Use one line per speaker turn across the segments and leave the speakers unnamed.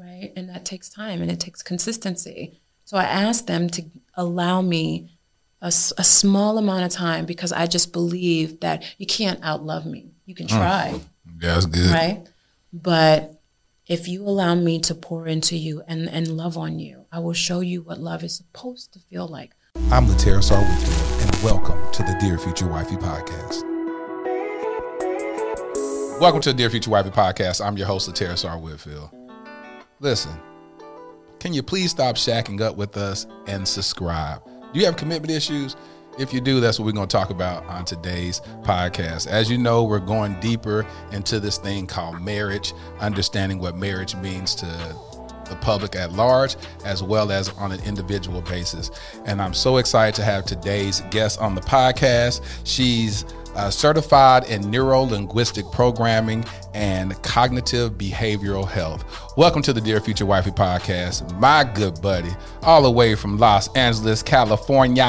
right? And that takes time and it takes consistency. So I asked them to allow me a, a small amount of time because I just believe that you can't outlove me. You can try.
Mm. Yeah, that's good.
Right? But if you allow me to pour into you and, and love on you, I will show you what love is supposed to feel like.
I'm Lateef Warnick, and welcome to the Dear Future Wifey podcast. Welcome to the Dear Future Wifey podcast. I'm your host, Lateef Warnick. Listen, can you please stop shacking up with us and subscribe? Do you have commitment issues? If you do, that's what we're going to talk about on today's podcast. As you know, we're going deeper into this thing called marriage, understanding what marriage means to the public at large, as well as on an individual basis. And I'm so excited to have today's guest on the podcast. She's uh, certified in neuro linguistic programming and cognitive behavioral health. Welcome to the Dear Future Wifey podcast, my good buddy, all the way from Los Angeles, California?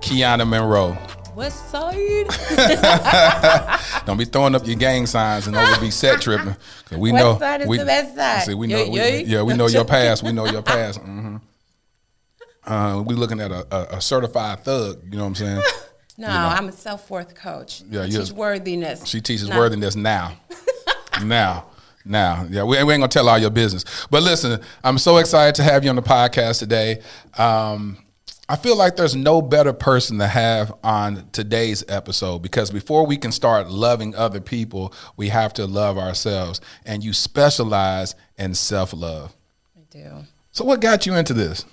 Keyonna Monroe.
West side.
Don't be throwing up your gang signs and over be set tripping. We
West
know
side is
we,
the best side.
See, we
Yeah,
know, we-
yeah.
we know your past. We know your past. hmm Uh, we looking at a, a, a certified thug. You know what I'm saying?
No, I'm a self worth coach.
Yeah,
I teach worthiness.
She teaches
No.
worthiness now. now. Now. Yeah, we, we ain't gonna tell all your business. But listen, I'm so excited to have you on the podcast today. Um, I feel like there's no better person to have on today's episode because before we can start loving other people, we have to love ourselves. And you specialize in self love.
I do.
So, what got you into this?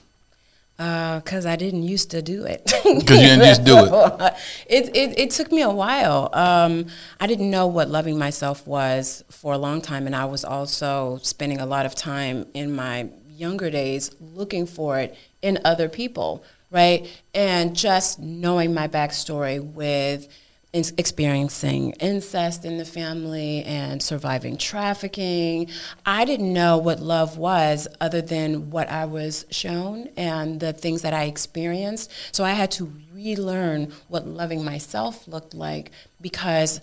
Because I didn't used to do it.
Because you didn't just do it.
it, it, it took me a while. Um, I didn't know what loving myself was for a long time, and I was also spending a lot of time in my younger days looking for it in other people, right? And just knowing my backstory with experiencing incest in the family and surviving trafficking. I didn't know what love was other than what I was shown and the things that I experienced. So I had to relearn what loving myself looked like because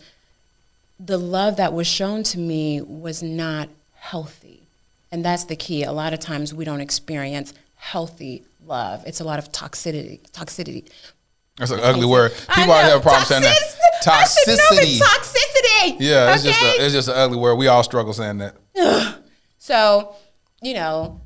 the love that was shown to me was not healthy. And that's the key. A lot of times we don't experience healthy love. It's a lot of toxicity, toxicity.
That's an ugly oh,
word.
People
know,
have a problem saying that.
toxic- I should know
Toxicity.
Toxicity.
Yeah, it's just a, it's just an ugly word. We all struggle saying that.
So, you know,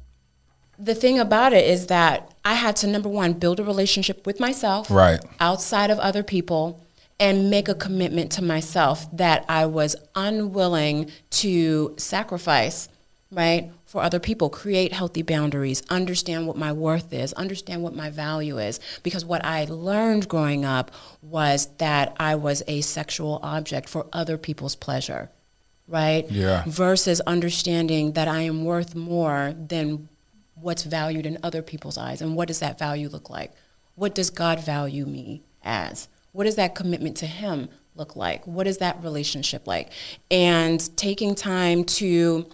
the thing about it is that I had to number one build a relationship with myself,
Right.
outside of other people, and make a commitment to myself that I was unwilling to sacrifice, right, for other people. Create healthy boundaries, understand what my worth is, understand what my value is. Because what I learned growing up was that I was a sexual object for other people's pleasure, right?
Yeah.
Versus understanding that I am worth more than what's valued in other people's eyes. And what does that value look like? What does God value me as? What does that commitment to Him look like? What is that relationship like? And taking time to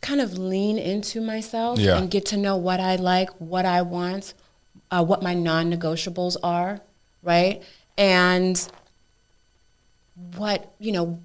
kind of lean into myself
Yeah.
and get to know what I like, what I want, uh, what my non-negotiables are, right? And what you know,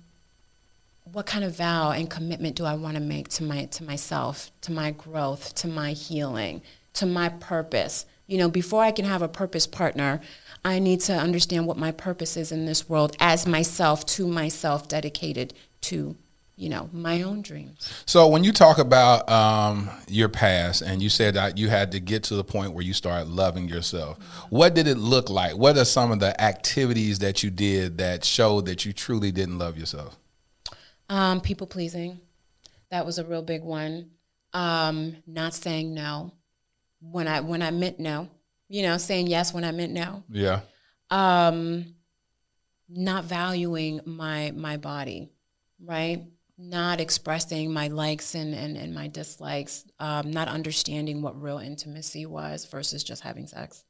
what kind of vow and commitment do I want to make to my to myself, to my growth, to my healing, to my purpose? You know, before I can have a purpose partner, I need to understand what my purpose is in this world as myself, to myself, dedicated to, you know, my own dreams.
So when you talk about um, your past, and you said that you had to get to the point where you started loving yourself, what did it look like? What are some of the activities that you did that showed that you truly didn't love yourself?
Um, people pleasing, that was a real big one. Um, not saying no when I when I meant no. You know, saying yes when I meant no.
Yeah.
um, not valuing my my body, right? Not expressing my likes and, and, and my dislikes, um, not understanding what real intimacy was versus just having sex.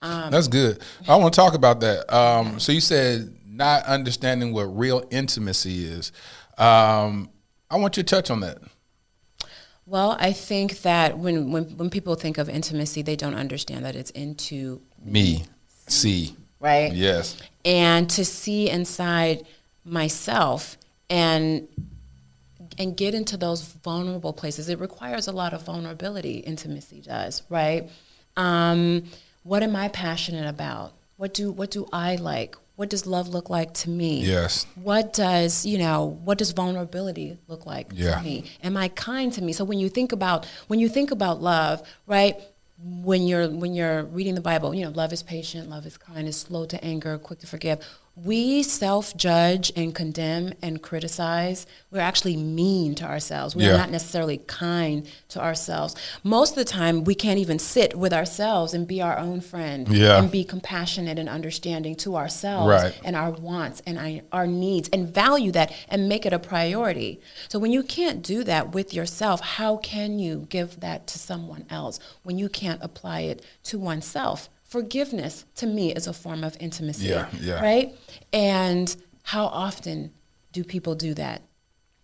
That's good. I want to talk about that. Um, so you said not understanding what real intimacy is. Um, I want you to touch on that.
Well, I think that when, when when people think of intimacy, they don't understand that it's into
Me, see,
right.
yes,
and to see inside myself and and get into those vulnerable places. It requires a lot of vulnerability intimacy does right? Um, what am i passionate about? What do what do i like? What does love look like to me?
Yes,
what does you know what does vulnerability look like
Yeah.
to me? Am i kind to me? So when you think about when you think about love right when you're when you're reading the bible you know love is patient love is kind is slow to anger quick to forgive we self-judge and condemn and criticize we're actually mean to ourselves we're
Yeah.
not necessarily kind to ourselves most of the time we can't even sit with ourselves and be our own friend
Yeah.
and be compassionate and understanding to ourselves
Right.
and our wants and our, our needs and value that and make it a priority. So when you can't do that with yourself, how can you give that to someone else when you can't apply it to oneself? Forgiveness to me is a form of intimacy.
Yeah, yeah.
Right? And how often do people do that?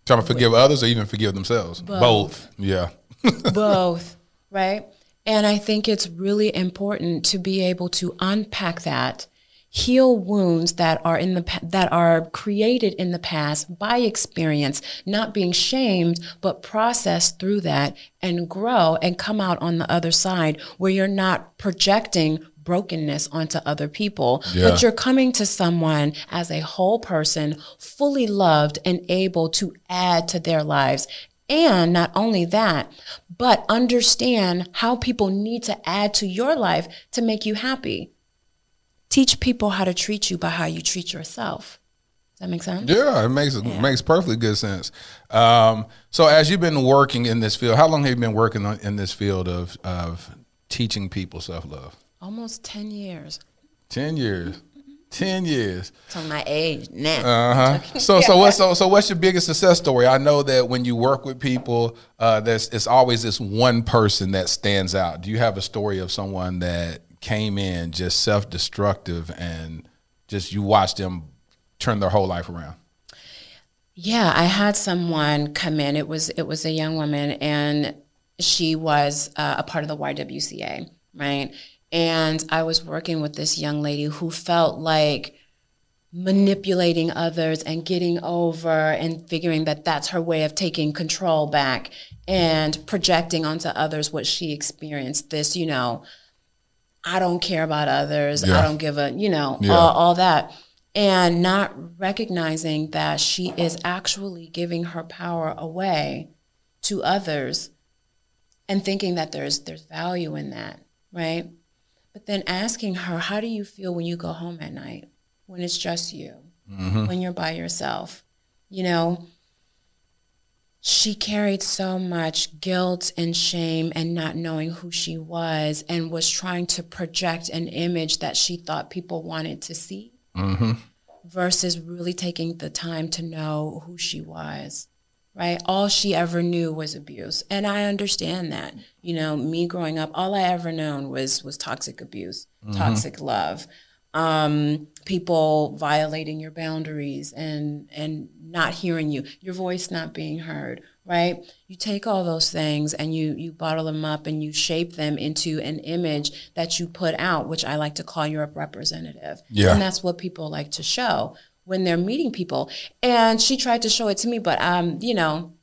trying to forgive others or even forgive themselves.
Both.
Yeah,
both, right? And I think it's really important to be able to unpack that, heal wounds that are in the that are created in the past by experience, not being shamed, but process through that and grow and come out on the other side where you're not projecting brokenness onto other people,
Yeah.
but you're coming to someone as a whole person, fully loved and able to add to their lives. And not only that, but understand how people need to add to your life to make you happy. Teach people how to treat you by how you treat yourself. Does that make sense?
yeah, it makes it makes perfectly good sense. Um, so as you've been working in this field, how long have you been working on, in this field of of teaching people self love?
Almost 10 years.
Ten years. Ten years.
Telling my age now.
Uh huh. So so what's so so what's your biggest success story? I know that when you work with people, uh, there's it's always this one person that stands out. Do you have a story of someone that came in just self destructive and just you watched them turn their whole life around?
Yeah, I had someone come in. It was it was a young woman, and she was uh, a part of the YWCA, right? And I was working with this young lady who felt like manipulating others and getting over and figuring that that's her way of taking control back and projecting onto others what she experienced. This, you know, I don't care about others.
Yeah.
I don't give a, you know,
Yeah.
all, all that. And not recognizing that she is actually giving her power away to others and thinking that there's there's value in that, right? But then asking her, how do you feel when you go home at night? When it's just you, mm-hmm. when you're by yourself? You know, she carried so much guilt and shame and not knowing who she was and was trying to project an image that she thought people wanted to see mm-hmm. versus really taking the time to know who she was right all she ever knew was abuse and i understand that you know me growing up all i ever known was was toxic abuse toxic love um, people violating your boundaries and and not hearing you, your voice not being heard, right? You take all those things and you you bottle them up and you shape them into an image that you put out, which I like to call your representative.
Yeah.
And that's what people like to show when they're meeting people. And she tried to show it to me, but um, you know,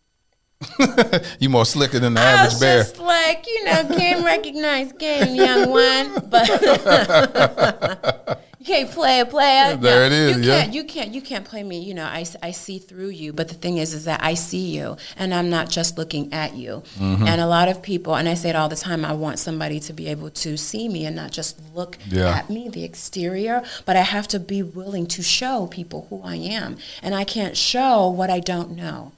you more slicker than the
I
average
was
bear.
just like, you know, can't recognize game, young one, but you can't play a player.
There it is,
You
yeah.
can't, you can't, you can't play me. You know, I, I see through you. But the thing is, is that I see you, and I'm not just looking at you.
Mm-hmm.
And a lot of people, and I say it all the time, I want somebody to be able to see me and not just look
Yeah.
at me, the exterior. But I have to be willing to show people who I am, and I can't show what I don't know.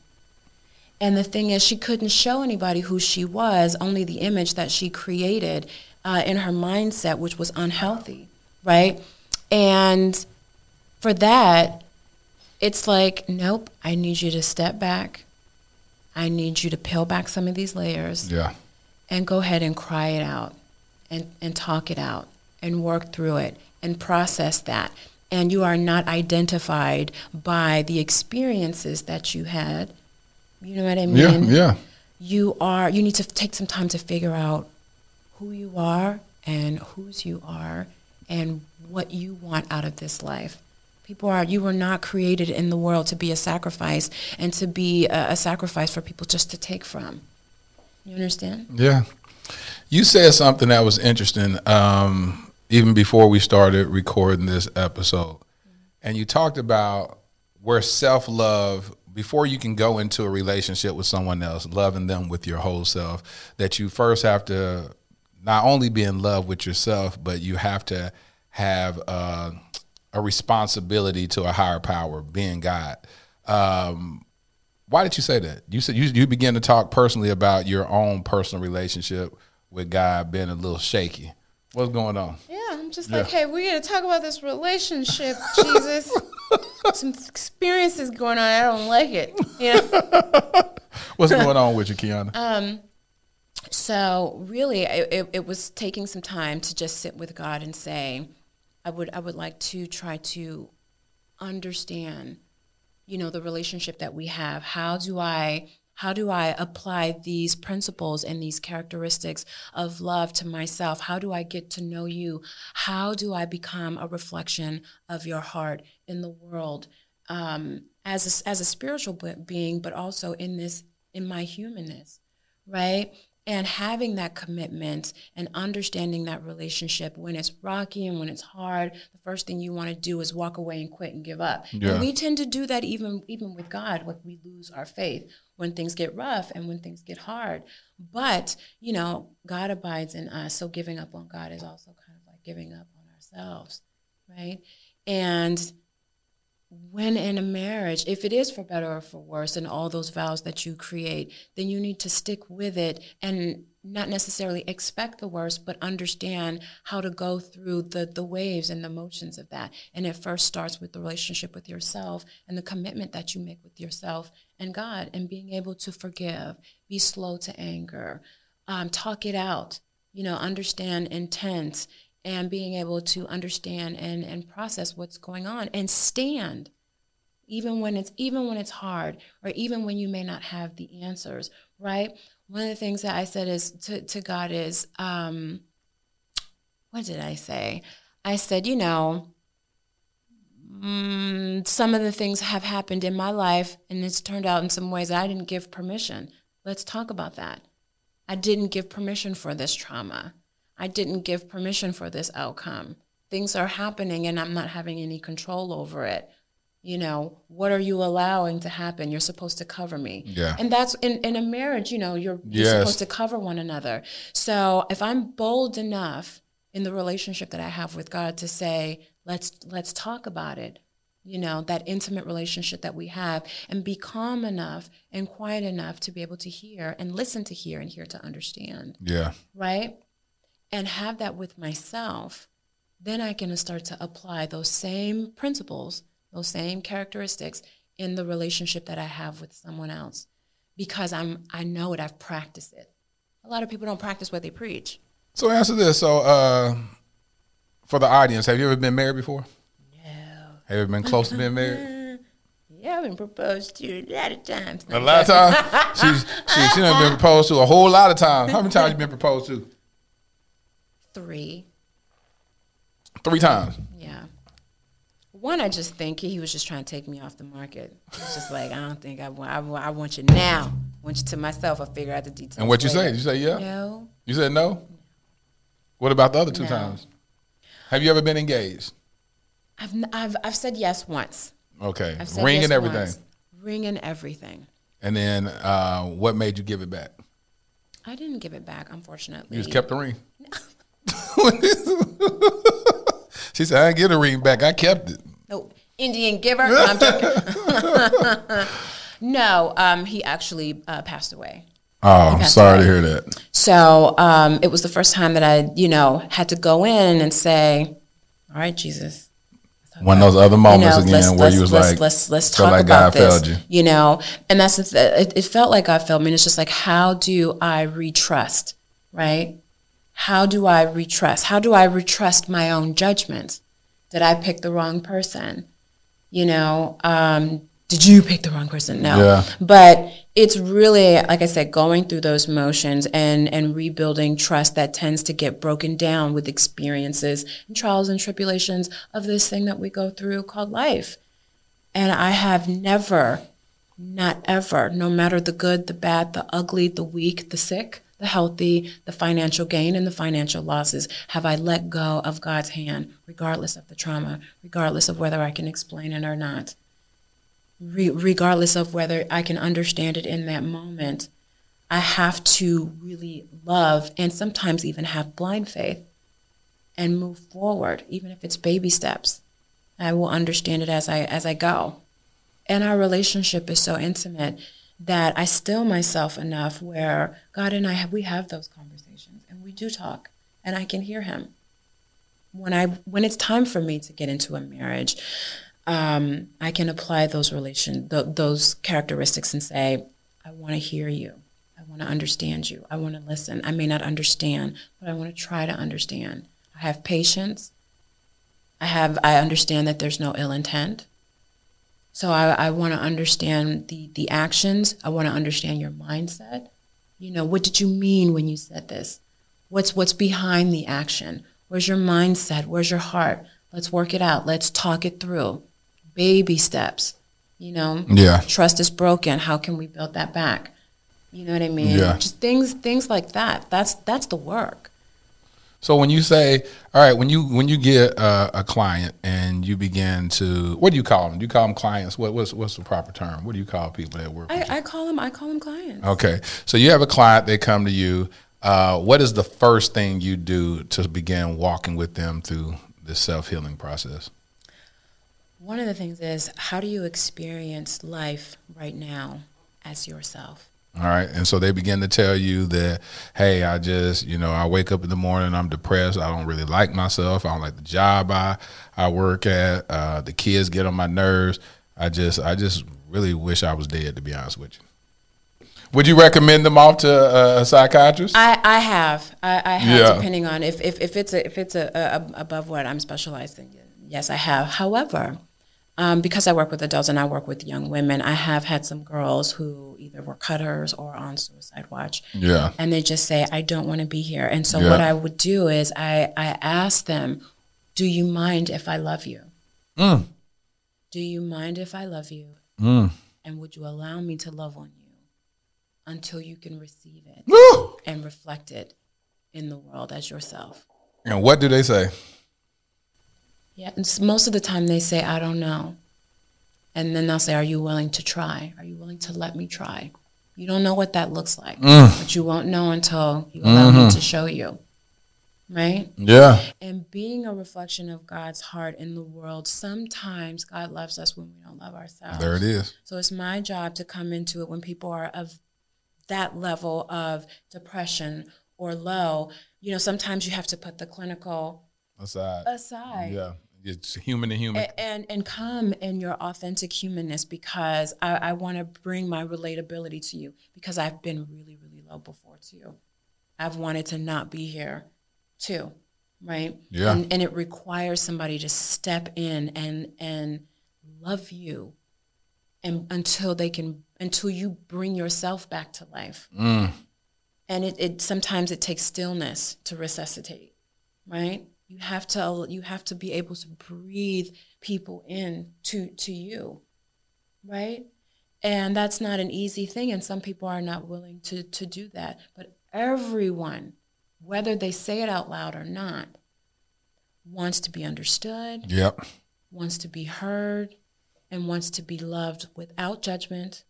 And the thing is, she couldn't show anybody who she was, only the image that she created uh, in her mindset, which was unhealthy, right? And for that, it's like, nope, I need you to step back. I need you to peel back some of these layers
Yeah.
and go ahead and cry it out and, and talk it out and work through it and process that. And you are not identified by the experiences that you had. You know what I mean?
Yeah. Yeah.
You are you need to take some time to figure out who you are and whose you are and what you want out of this life. People are you were not created in the world to be a sacrifice and to be a, a sacrifice for people just to take from. You understand?
Yeah. You said something that was interesting um, even before we started recording this episode. And you talked about where self love, before you can go into a relationship with someone else, loving them with your whole self, that you first have to not only be in love with yourself, but you have to have uh, a responsibility to a higher power, being God. Um, why did you say that? You said you you began to talk personally about your own personal relationship with God being a little shaky. What's going on?
Yeah, I'm just
Yeah.
like, hey, we're gonna talk about this relationship, Jesus. Some experiences going on. I don't like it. You know.
What's going on with you, Keyonna?
Um, so really, it, it, was taking some time to just sit with God and say, I would I would like to try to understand, you know, the relationship that we have. How do I how do I apply these principles and these characteristics of love to myself? How do I get to know you? How do I become a reflection of your heart in the world um, as a, as a spiritual being, but also in this in my humanness, right? And having that commitment and understanding that relationship when it's rocky and when it's hard, the first thing you want to do is walk away and quit and give up.
Yeah.
And we tend to do that even even with God, like we lose our faith when things get rough and when things get hard. But, you know, God abides in us. So giving up on God is also kind of like giving up on ourselves, right? And when in a marriage, if it is for better or for worse, and all those vows that you create, then you need to stick with it and not necessarily expect the worst, but understand how to go through the, the waves and the motions of that. And it first starts with the relationship with yourself and the commitment that you make with yourself and God, and being able to forgive, be slow to anger, um, talk it out, you know, understand intent, and being able to understand and, and process what's going on and stand even when it's even when it's hard or even when you may not have the answers right? One of the things that i said is to, to god is um what did i say? I said you know mm, some of the things have happened in my life and it's turned out in some ways i didn't give permission. Let's talk about that. I didn't give permission for this trauma i didn't give permission for this outcome. Things are happening and i'm not having any control over it. You know what are you allowing to happen? You're supposed to cover me.
Yeah.
and that's in, in a marriage you know you're, you're supposed to cover one another. So if i'm bold enough in the relationship that i have with god to say let's let's talk about it you know that intimate relationship that we have and be calm enough and quiet enough to be able to hear and listen to hear and hear to understand.
Yeah.
right? And have that with myself, then I can start to apply those same principles, those same characteristics in the relationship that I have with someone else because I'm I know it, I've practiced it. A lot of people don't practice what they preach.
So answer this. So uh For the audience, have you ever been married before? No. Have you ever been close to being married?
Yeah, I've been proposed to a lot of times.
A lot of times. She's she she done been proposed to a whole lot of times. How many times you been proposed to?
Three.
Three times.
Yeah. One, I just think he was just trying to take me off the market. It's just like I don't think I want. I, want- I want you now. I want you to myself. I'll figure out the details.
And what you say? Did you say yeah?
No.
You said no. What about the other two
No.
times? Have you ever been engaged?
I've, I've I've said yes once.
Okay, ring
yes
and everything.
once. Ring and everything.
And then uh, what made you give it back?
I didn't give it back, unfortunately.
You just kept the ring. she said, "I didn't get a ring back. I kept it."
No, Indian giver. No, I'm joking. no, um, he actually uh, passed away.
Oh, I'm sorry to hear that.
So um, it was the first time that I, you know, had to go in and say, "All right, Jesus."
One of those other
You
moments
know,
again
let's,
where you was
let's,
like,
let's, let's talk
like
about
God
this.
failed you.
You know, and that's it, it felt like God failed me. And it's just like, how do I retrust, right? How do I retrust? How do I retrust my own judgment? Did I pick the wrong person? You know, um, did you pick the wrong person? No.
Yeah.
But it's really, like I said, going through those motions and, and rebuilding trust that tends to get broken down with experiences and trials and tribulations of this thing that we go through called life. And I have never, not ever, no matter the good, the bad, the ugly, the weak, the sick, the healthy, the financial gain, and the financial losses, have I let go of God's hand, regardless of the trauma, regardless of whether I can explain it or not re- regardless of whether I can understand it in that moment, I have to really love and sometimes even have blind faith and move forward, even if it's baby steps. I will understand it as I as I go. And our relationship is so intimate that I still myself enough where God and I have, we have those conversations and we do talk and I can hear him. When I when it's time for me to get into a marriage, um, I can apply those relation th- those characteristics and say, I want to hear you. I want to understand you. I want to listen. I may not understand, but I want to try to understand. I have patience. I have. I understand that there's no ill intent. So I, I want to understand the the actions. I want to understand your mindset. You know, what did you mean when you said this? What's what's behind the action? Where's your mindset? Where's your heart? Let's work it out. Let's talk it through. Baby steps. You know,
Yeah.
trust is broken. How can we build that back? You know what I mean?
Yeah.
Just things things like that. That's that's the work.
So when you say, all right, when you when you get a, a client and you begin to, what do you call them? Do you call them clients? What, what's what's the proper term? What do you call people that work? with you?
I, I call them I call them clients.
Okay, so you have a client, they come to you. Uh, what is the first thing you do to begin walking with them through the self healing process?
One of the things is how do you experience life right now as yourself?
All right, and so they begin to tell you that, hey, I just, you know, I wake up in the morning, I'm depressed. I don't really like myself. I don't like the job I I work at. Uh, the kids get on my nerves. I just, I just really wish I was dead. To be honest with you, would you recommend them off to a, a psychiatrist?
I, I have I, I have
Yeah.
depending on if, if, if it's a, if it's a, a, above what I'm specialized in. Yes, I have. However, um, because I work with adults and I work with young women, I have had some girls who either were cutters or on suicide watch.
yeah,
and they just say i don't want to be here and so
Yeah.
what i would do is i i ask them do you mind if i love you
Mm.
do you mind if i love you
Mm.
and would you allow me to love on you until you can receive it
Woo!
and reflect it in the world as yourself
And what do they say?
Yeah and most of the time they say i don't know. And then they'll say are you willing to try? Are you willing to let me try? You don't know what that looks like mm. but you won't know until you allow me mm-hmm. to show you right?
Yeah,
and being a reflection of God's heart in the world, sometimes God loves us when we don't love ourselves.
there it is.
So it's my job to come into it when people are of that level of depression or low. You know, sometimes you have to put the clinical
Aside,
aside.
yeah, it's human to human.
a- And and come in your authentic humanness because I, I want to bring my relatability to you because I've been really really low before too. I've wanted to not be here too. right?
Yeah.
And, and it requires somebody to step in and and love you, and until they can until you bring yourself back to life.
Mm.
And it, it sometimes it takes stillness to resuscitate, right? You have to you have to be able to breathe people in to to you, right? And that's not an easy thing, and some people are not willing to to do that. But everyone, whether they say it out loud or not, wants to be understood,
Yep.
wants to be heard, and wants to be loved without judgment,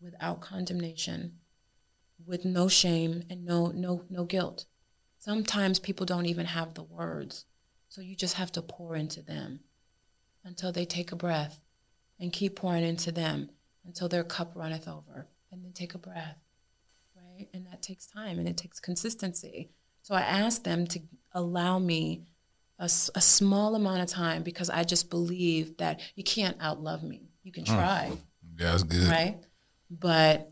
without condemnation, with no shame and no no no guilt. Sometimes people don't even have the words. So you just have to pour into them until they take a breath and keep pouring into them until their cup runneth over and then take a breath. Right? And that takes time and it takes consistency. So I asked them to allow me a small amount of time because I just believe that you can't outlove me. You can mm. try
Yeah, that's good.
right? But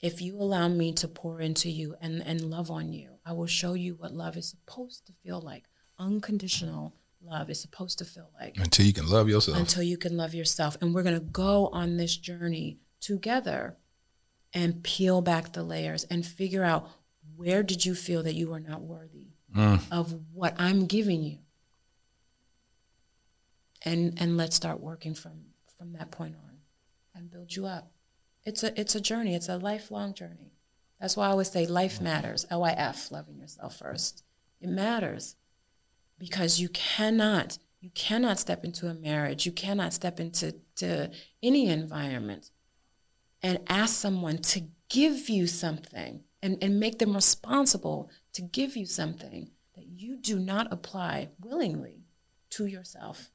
if you allow me to pour into you and, and love on you, I will show you what love is supposed to feel like. Unconditional love is supposed to feel like
Until you can love yourself.
until you can love yourself. And we're going to go on this journey together and peel back the layers and figure out where did you feel that you are not worthy mm. of what I'm giving you. And and let's start working from from that point on and build you up. It's a it's a journey. It's a lifelong journey. That's why I always say life matters. L I F, loving yourself first. It matters because you cannot you cannot step into a marriage you cannot step into to any environment and ask someone to give you something and, and make them responsible to give you something that you do not apply willingly to yourself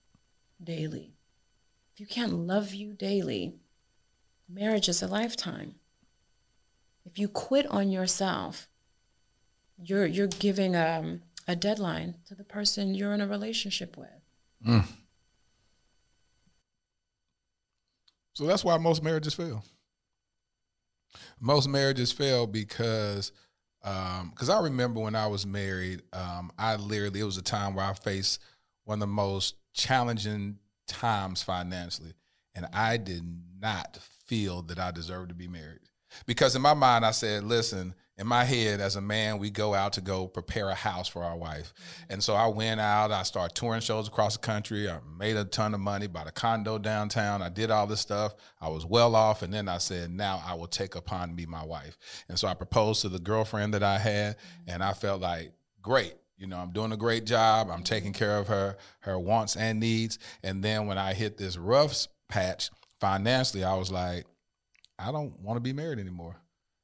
daily if you can't love you daily marriage is a lifetime if you quit on yourself you're you're giving um, a deadline to the person you're in a relationship with.
So that's why most marriages fail. Most marriages fail because because I remember when I was married, um, I literally it was a time where I faced one of the most challenging times financially, and I did not feel that I deserved to be married because in my mind I said, listen. In my head, as a man, we go out to go prepare a house for our wife. Mm-hmm. And so I went out, I started touring shows across the country. I made a ton of money, bought a condo downtown. I did all this stuff. I was well off. And then I said, now I will take upon me my wife. And so I proposed to the girlfriend that I had. Mm-hmm. And I felt like, great. You know, I'm doing a great job. I'm taking mm-hmm. care of her, her wants and needs. And then when I hit this rough patch financially, I was like, I don't want to be married anymore.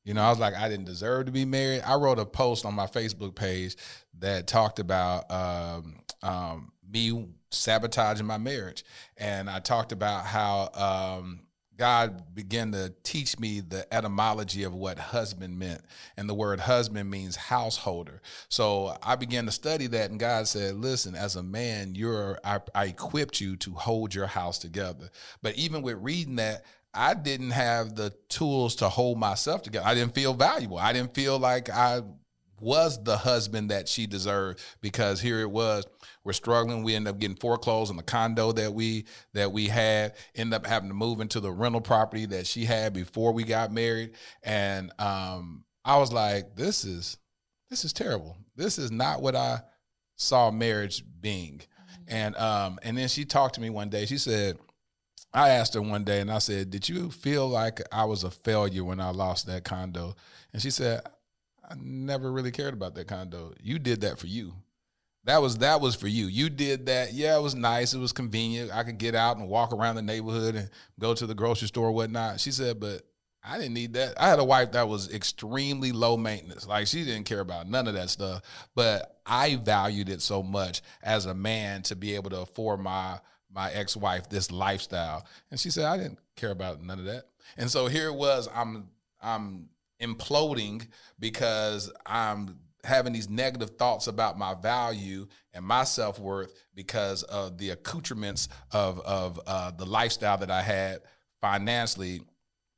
You know, I was like, I didn't deserve to be married. I wrote a post on my Facebook page that talked about um, um, me sabotaging my marriage, and I talked about how um, God began to teach me the etymology of what husband meant, and the word husband means householder. So I began to study that, and God said, "Listen, as a man, you're I, I equipped you to hold your house together." But even with reading that. I didn't have the tools to hold myself together. I didn't feel valuable. I didn't feel like I was the husband that she deserved because here it was. We're struggling. We end up getting foreclosed on the condo that we that we had end up having to move into the rental property that she had before we got married. And um i was like this is this is terrible. This is not what i saw marriage being. And um and then she talked to me one day. She said I asked her one day and I said, Did you feel like I was a failure when I lost that condo? And she said, I never really cared about that condo. You did that for you. That was that was for you. You did that. Yeah, it was nice. It was convenient. I could get out and walk around the neighborhood and go to the grocery store or whatnot. She said, but I didn't need that. I had a wife that was extremely low maintenance. Like she didn't care about none of that stuff. But I valued it so much as a man to be able to afford my my ex-wife this lifestyle. And she said, I didn't care about none of that. And so here it was, I'm I'm imploding because I'm having these negative thoughts about my value and my self-worth because of the accoutrements of of uh, the lifestyle that I had financially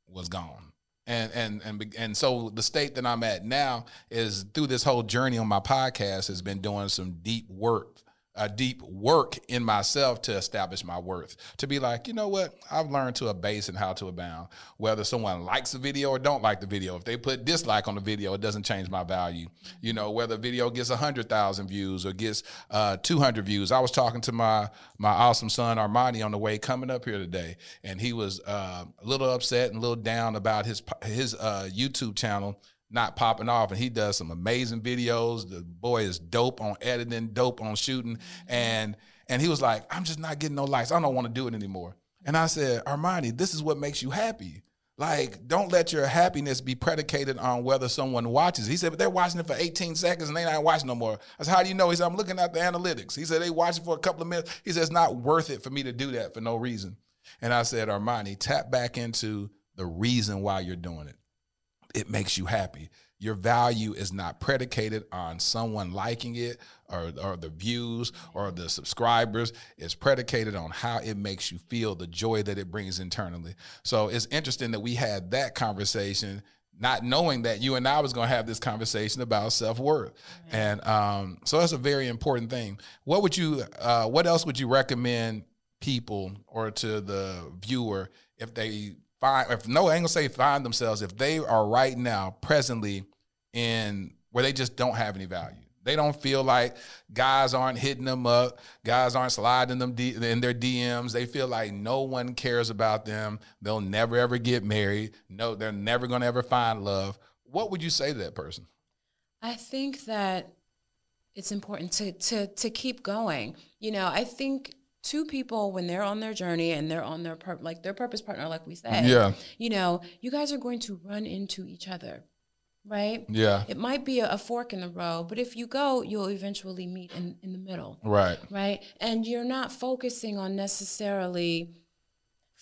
was gone. and and and and so the state that I'm at now is through this whole journey on my podcast has been doing some deep work a deep work in myself to establish my worth. To be like you know what? I've learned to abase and how to abound. Whether someone likes the video or don't like the video. If they put dislike on the video it doesn't change my value. You know whether a video gets 100000 views or gets uh, 200 views. I was talking to my my awesome son armani on the way coming up here today and he was uh, a little upset and a little down about his his uh, youtube channel not popping off and he does some amazing videos. The boy is dope on editing dope on shooting and and he was like i'm just not getting no likes. I don't want to do it anymore. And i said armani this is what makes you happy. Like don't let your happiness be predicated on whether someone watches. He said but they're watching it for 18 seconds and they not watching no more. I said how do you know? He said i'm looking at the analytics. He said they watch it for a couple of minutes. He said it's not worth it for me to do that for no reason. And i said armani tap back into the reason why you're doing it it makes you happy. Your value is not predicated on someone liking it or, or the views or the subscribers. It's predicated on how it makes you feel, the joy that it brings internally. So it's interesting that we had that conversation, not knowing that you and I was going to have this conversation about self worth. And um, so that's a very important thing. What would you? Uh, what else would you recommend people or to the viewer if they find if no I ain't gonna say find themselves if they are right now presently in where they just don't have any value. They don't feel like guys aren't hitting them up guys aren't sliding them in their dms they feel like no one cares about them. They'll never ever get married. No they're never gonna ever find love. What would you say to that person?
I think that it's important to to to keep going. You know, I think two people when they're on their journey and they're on their pur- like their purpose partner, like we said.
Yeah.
You know, you guys are going to run into each other, right?
yeah
It might be a, a fork in the road, but if you go, you'll eventually meet in, in the middle,
right
right? And you're not focusing on necessarily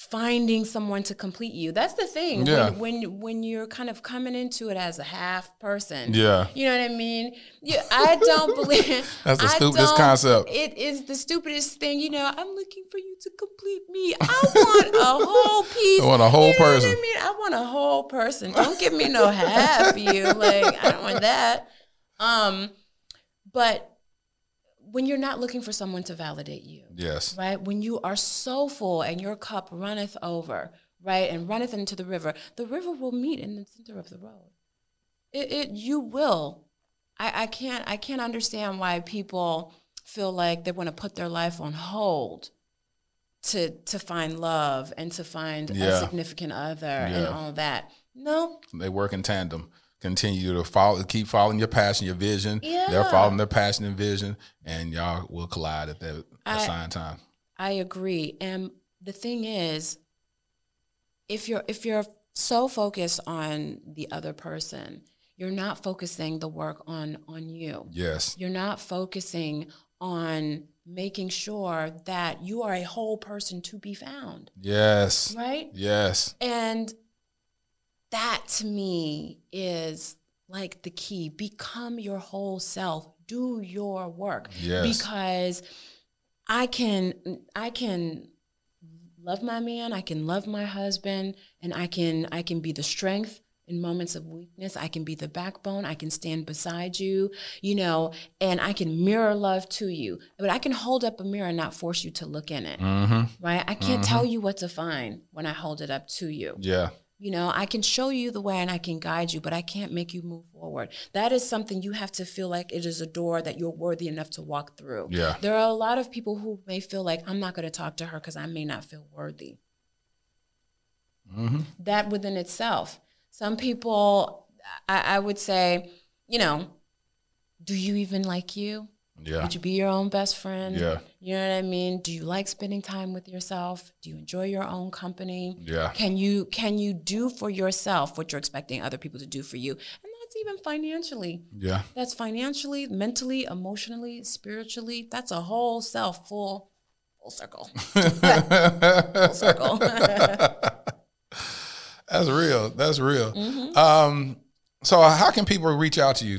finding someone to complete you. That's the thing.
Yeah.
When, when when you're kind of coming into it as a half person.
Yeah.
You know what I mean? Yeah, I don't believe
That's the stupidest concept.
It is the stupidest thing. You know, I'm looking for you to complete me. I want a whole piece.
I want a whole
You know what
person.
I mean, I want a whole person. Don't give me no half you. Like I don't want that. Um, but when you're not looking for someone to validate you,
yes
right? When you are so full and your cup runneth over, right, and runneth into the river, the river will meet in the center of the road. It, it you will. I, I can't I can't understand why people feel like they want to put their life on hold to to find love and to find
Yeah.
a significant other and all that. No,
they work in tandem continue to follow keep following your passion your vision
Yeah.
they're following their passion and vision and y'all will collide at that
I-
assigned time
I agree. And the thing is, if you're if you're so focused on the other person, you're not focusing the work on on you.
yes
You're not focusing on making sure that you are a whole person to be found,
yes
right?
yes
And that to me is like the key. Become your whole self. Do your work.
Yes.
Because I can I can love my man, I can love my husband, and I can I can be the strength in moments of weakness. I can be the backbone. I can stand beside you, you know, and I can mirror love to you. But I can hold up a mirror and not force you to look in it.
mm-hmm
Right? I can't tell you what to find when I hold it up to you.
yeah
You know, I can show you the way and I can guide you, but I can't make you move forward. That is something you have to feel like it is a door that you're worthy enough to walk through.
Yeah.
There are a lot of people who may feel like I'm not going to talk to her because I may not feel worthy.
Mm-hmm.
That within itself. Some people, I, I would say, you know, do you even like you?
Yeah
Would you be your own best friend?
Yeah.
You know what I mean? Do you like spending time with yourself? Do you enjoy your own company?
Yeah.
Can you can you do for yourself what you're expecting other people to do for you? And that's even financially.
yeah
That's financially, mentally, emotionally, spiritually. That's a whole self full full circle. full circle.
that's real that's real
Mm-hmm.
um so how can people reach out to you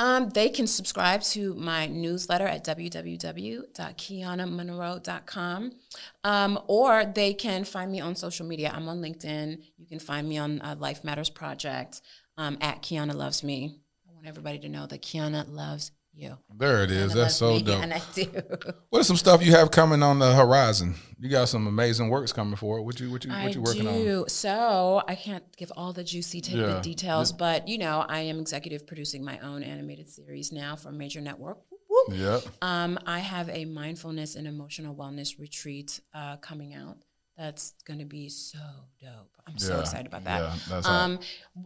Um, they can subscribe to my newsletter at www.keyonnamonroe.com. Um, or they can find me on social media. I'm on LinkedIn. You can find me on uh, Life Matters Project um, at Keyonna Loves Me. I want everybody to know that Keyonna loves you.
There it is. That's so dope.
And I do.
What are some stuff you have coming on the horizon? You got some amazing works coming forward. What you what you what you working on?
So I can't give all the juicy tidbit
Yeah.
details, but you know, I am executive producing my own animated series now for a major network. Whoop.
Yep.
Um, I have a mindfulness and emotional wellness retreat uh, coming out. That's going to be so dope. I'm so excited about that.
yeah,
um,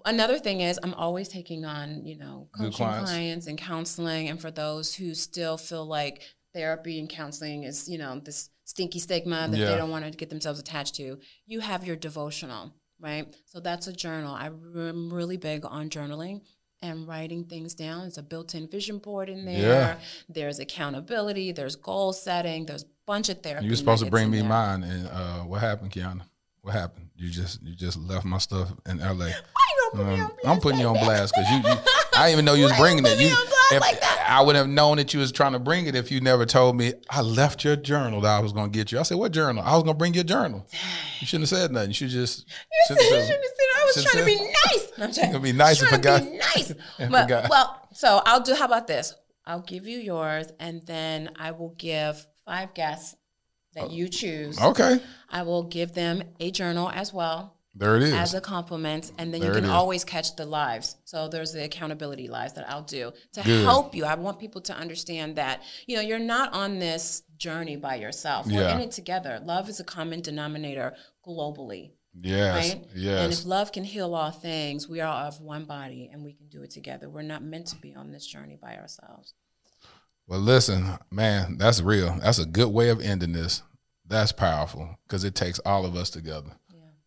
another thing is I'm always taking on, you know, coaching
clients.
clients. and counseling. And for those who still feel like therapy and counseling is, you know, this stinky stigma that
Yeah.
they don't want to get themselves attached to, you have your devotional, right? So that's a journal. I'm really big on journaling and writing things down. It's a built-in vision board in there.
Yeah.
There's accountability. There's goal setting. There's bunch of therapy.
You were supposed to bring me
there.
mine, and uh, what happened, Keyonna? What happened? You just you just left my stuff in L.A.
Why you gonna put me
Um, I'm putting you on blast because you, you. I didn't even know you was bringing it. You, if,
like?
I would have known that you was trying to bring it if you never told me. I left your journal that I was going to get you. I said, "What journal?" I was going to bring your journal. You shouldn't have said nothing. You should just.
You said
to
you shouldn't have said I was trying to be nice. I'm trying
gonna be nice and
trying to
forgot-
be nice.
forgot.
well, so I'll do. How about this? I'll give you yours, and then I will give five guests that oh, you choose.
Okay,
I will give them a journal as well.
there it is.
as a compliment, and then
There
you can always catch the lives. So there's the accountability lives that I'll do to
Good.
help you. I want people to understand that you know you're not on this journey by yourself. We're
Yeah.
in it together. Love is a common denominator globally,
yes,
right?
yes.
And if love can heal all things, we are of one body, and we can do it together. We're not meant to be on this journey by ourselves.
Well, listen, man, that's real. That's a good way of ending this. That's powerful because it takes all of us together.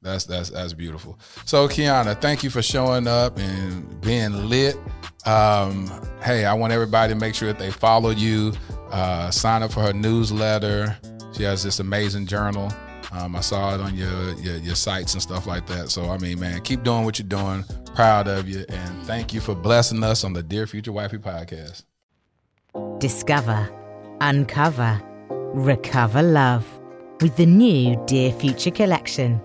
That's that's that's beautiful. So, Keyonna, thank you for showing up and being lit. Um, hey, I want everybody to make sure that they follow you, uh, sign up for her newsletter. She has this amazing journal. Um, I saw it on your, your your sites and stuff like that. So, I mean, man, keep doing what you're doing. Proud of you, and thank you for blessing us on the Dear Future Wifey podcast.
Discover, uncover, recover love with the new Dear Future collection.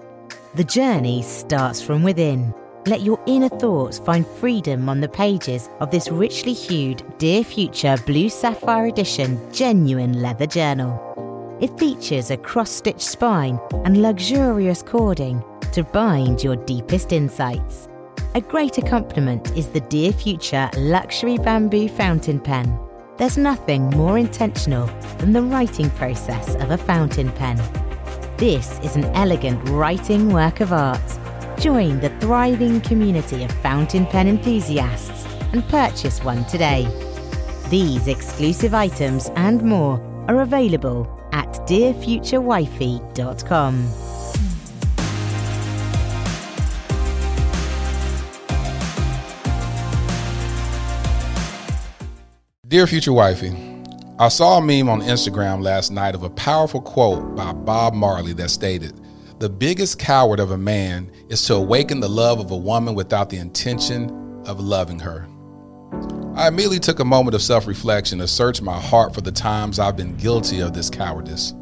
The journey starts from within. Let your inner thoughts find freedom on the pages of this richly hued Dear Future Blue Sapphire Edition genuine leather journal. It features a cross stitched spine and luxurious cording to bind your deepest insights. A great accompaniment is the Dear Future Luxury Bamboo Fountain Pen. There's nothing more intentional than the writing process of a fountain pen. This is an elegant writing work of art. Join the thriving community of fountain pen enthusiasts and purchase one today. These exclusive items and more are available at dearfuturewifey.com.
Dear future wifey, I saw a meme on Instagram last night of a powerful quote by Bob Marley that stated, The biggest coward of a man is to awaken the love of a woman without the intention of loving her. I immediately took a moment of self reflection to search my heart for the times I've been guilty of this cowardice.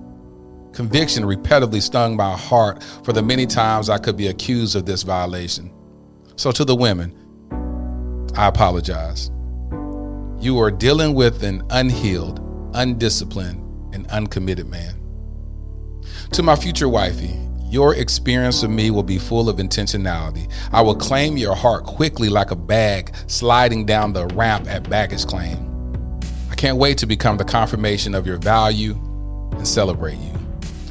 Conviction repetitively stung my heart for the many times I could be accused of this violation. So, to the women, I apologize. You are dealing with an unhealed, undisciplined, and uncommitted man. To my future wifey, your experience of me will be full of intentionality. I will claim your heart quickly like a bag sliding down the ramp at baggage claim. I can't wait to become the confirmation of your value and celebrate you.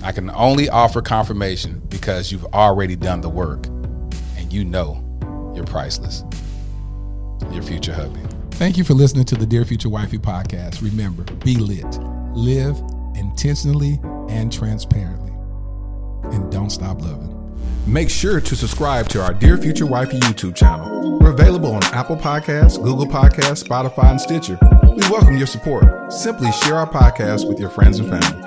I can only offer confirmation because you've already done the work and you know you're priceless. Your future hubby. Thank you for listening to the Dear Future Wifey podcast. Remember, be lit, live intentionally and transparently, and don't stop loving. Make sure to subscribe to our Dear Future Wifey YouTube channel. We're available on Apple Podcasts, Google Podcasts, Spotify, and Stitcher. We welcome your support. Simply share our podcast with your friends and family.